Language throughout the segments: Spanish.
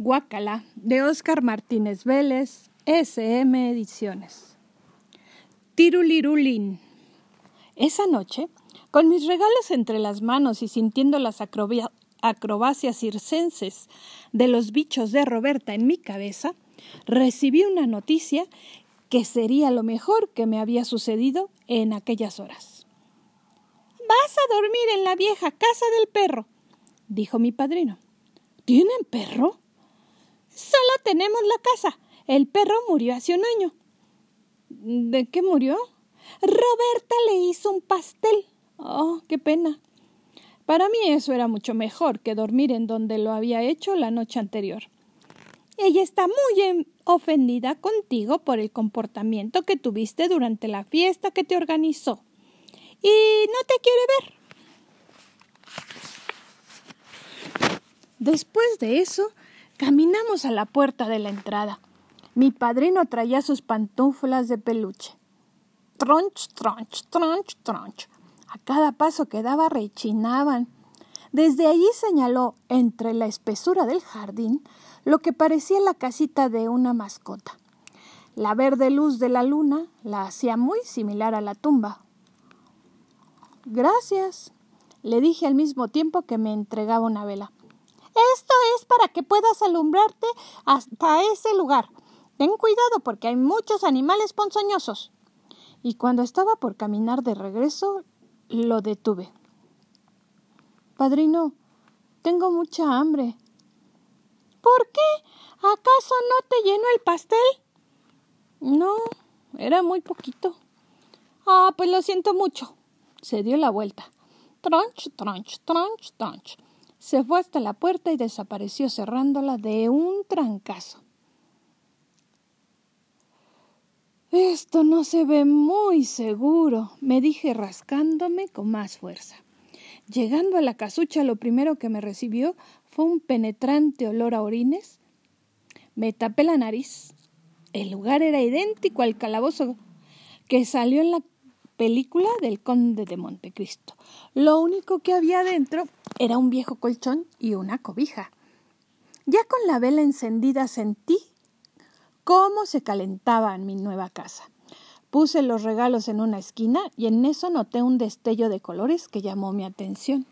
Guacala, de Oscar Martínez Vélez, SM Ediciones. Tirulirulín. Esa noche, con mis regalos entre las manos y sintiendo las acrobacias circenses de los bichos de Roberta en mi cabeza, recibí una noticia que sería lo mejor que me había sucedido en aquellas horas. Vas a dormir en la vieja casa del perro, dijo mi padrino. ¿Tienen perro? Solo tenemos la casa. El perro murió hace un año. ¿De qué murió? Roberta le hizo un pastel. Oh, qué pena. Para mí eso era mucho mejor que dormir en donde lo había hecho la noche anterior. Ella está muy ofendida contigo por el comportamiento que tuviste durante la fiesta que te organizó. Y no te quiere ver. Después de eso, Caminamos a la puerta de la entrada. Mi padrino traía sus pantuflas de peluche. Tronch, tronch, tronch, tronch. A cada paso que daba rechinaban. Desde allí señaló, entre la espesura del jardín, lo que parecía la casita de una mascota. La verde luz de la luna la hacía muy similar a la tumba. Gracias, le dije al mismo tiempo que me entregaba una vela. Es para que puedas alumbrarte hasta ese lugar. Ten cuidado porque hay muchos animales ponzoñosos. Y cuando estaba por caminar de regreso, lo detuve. Padrino, tengo mucha hambre. ¿Por qué? ¿Acaso no te llenó el pastel? No, era muy poquito. Ah, pues lo siento mucho. Se dio la vuelta. Tronch, tronch, tronch, tronch. Se fue hasta la puerta y desapareció cerrándola de un trancazo. Esto no se ve muy seguro, me dije rascándome con más fuerza. Llegando a la casucha, lo primero que me recibió fue un penetrante olor a orines. Me tapé la nariz. El lugar era idéntico al calabozo que salió en la película del Conde de Montecristo. Lo único que había dentro era un viejo colchón y una cobija. Ya con la vela encendida sentí cómo se calentaba en mi nueva casa. Puse los regalos en una esquina y en eso noté un destello de colores que llamó mi atención.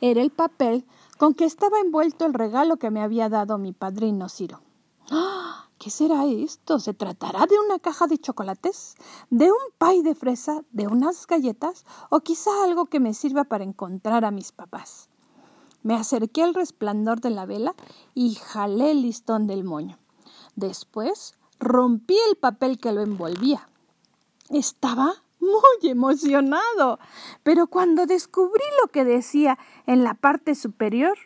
Era el papel con que estaba envuelto el regalo que me había dado mi padrino Ciro. ¡Ah! ¿Qué será esto? ¿Se tratará de una caja de chocolates? ¿De un pay de fresa? ¿De unas galletas? ¿O quizá algo que me sirva para encontrar a mis papás? Me acerqué al resplandor de la vela y jalé el listón del moño. Después rompí el papel que lo envolvía. Estaba muy emocionado, pero cuando descubrí lo que decía en la parte superior,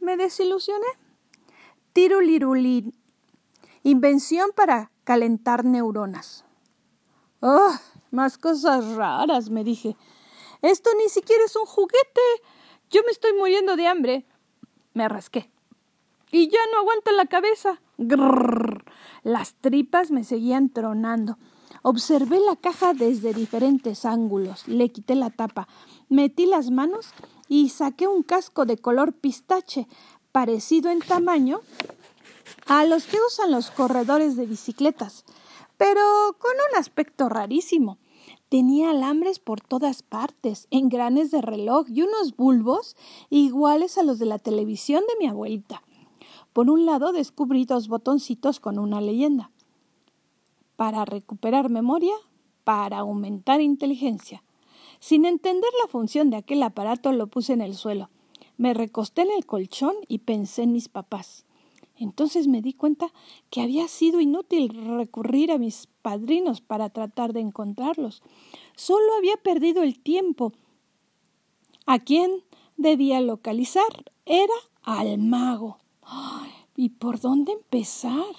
me desilusioné. Tirulirulín Invención para calentar neuronas. ¡Oh! Más cosas raras, me dije. Esto ni siquiera es un juguete. Yo me estoy muriendo de hambre. Me rasqué. Y ya no aguanta la cabeza. Grrr. Las tripas me seguían tronando. Observé la caja desde diferentes ángulos. Le quité la tapa. Metí las manos y saqué un casco de color pistache, parecido en tamaño a los que usan los corredores de bicicletas, pero con un aspecto rarísimo. Tenía alambres por todas partes, engranes de reloj y unos bulbos iguales a los de la televisión de mi abuelita. Por un lado descubrí dos botoncitos con una leyenda. Para recuperar memoria, para aumentar inteligencia. Sin entender la función de aquel aparato lo puse en el suelo. Me recosté en el colchón y pensé en mis papás. Entonces me di cuenta que había sido inútil recurrir a mis padrinos para tratar de encontrarlos. Solo había perdido el tiempo. ¿A quién debía localizar? Era al mago. ¿Y por dónde empezar?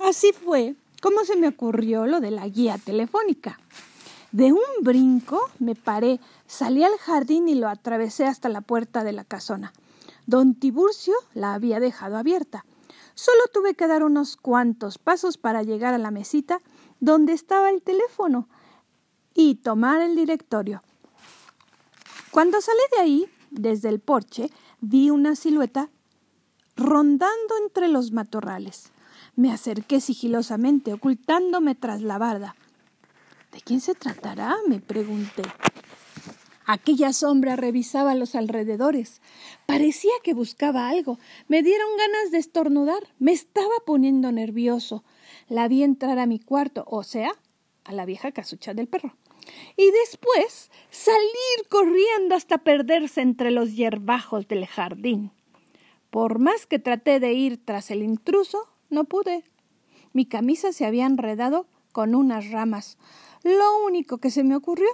Así fue como se me ocurrió lo de la guía telefónica. De un brinco me paré, salí al jardín y lo atravesé hasta la puerta de la casona. Don Tiburcio la había dejado abierta. Solo tuve que dar unos cuantos pasos para llegar a la mesita donde estaba el teléfono y tomar el directorio. Cuando salí de ahí, desde el porche, vi una silueta rondando entre los matorrales. Me acerqué sigilosamente, ocultándome tras la barda. ¿De quién se tratará? me pregunté. Aquella sombra revisaba los alrededores. Parecía que buscaba algo. Me dieron ganas de estornudar. Me estaba poniendo nervioso. La vi entrar a mi cuarto, o sea, a la vieja casucha del perro. Y después salir corriendo hasta perderse entre los hierbajos del jardín. Por más que traté de ir tras el intruso, no pude. Mi camisa se había enredado con unas ramas. Lo único que se me ocurrió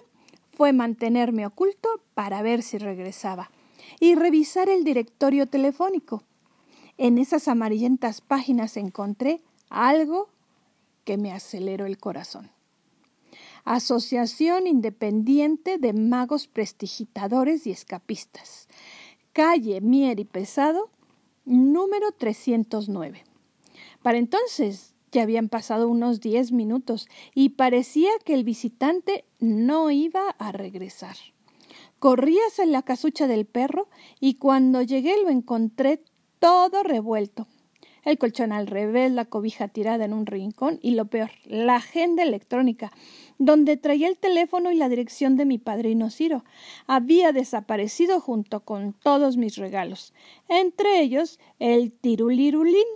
fue mantenerme oculto para ver si regresaba y revisar el directorio telefónico. En esas amarillentas páginas encontré algo que me aceleró el corazón. Asociación Independiente de Magos Prestigitadores y Escapistas. Calle Mier y Pesado, número 309. Para entonces habían pasado unos diez minutos y parecía que el visitante no iba a regresar. Corrí hacia la casucha del perro y cuando llegué lo encontré todo revuelto. El colchón al revés, la cobija tirada en un rincón y lo peor, la agenda electrónica, donde traía el teléfono y la dirección de mi padrino Ciro. Había desaparecido junto con todos mis regalos, entre ellos el tirulirulín.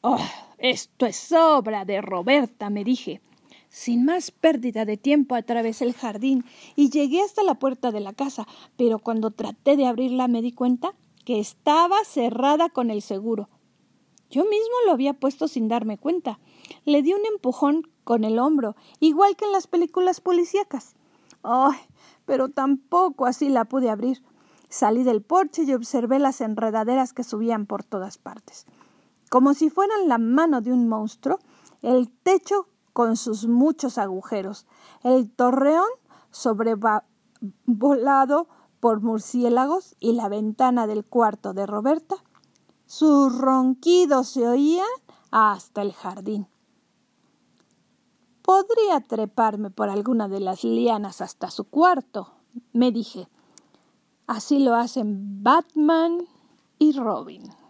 ¡Oh! Esto es obra de Roberta, me dije. Sin más pérdida de tiempo atravesé el jardín y llegué hasta la puerta de la casa, pero cuando traté de abrirla me di cuenta que estaba cerrada con el seguro. Yo mismo lo había puesto sin darme cuenta. Le di un empujón con el hombro, igual que en las películas policíacas. ¡Ay! pero tampoco así la pude abrir. Salí del porche y observé las enredaderas que subían por todas partes como si fueran la mano de un monstruo, el techo con sus muchos agujeros, el torreón sobrevolado por murciélagos y la ventana del cuarto de Roberta. Sus ronquidos se oían hasta el jardín. Podría treparme por alguna de las lianas hasta su cuarto, me dije. Así lo hacen Batman y Robin.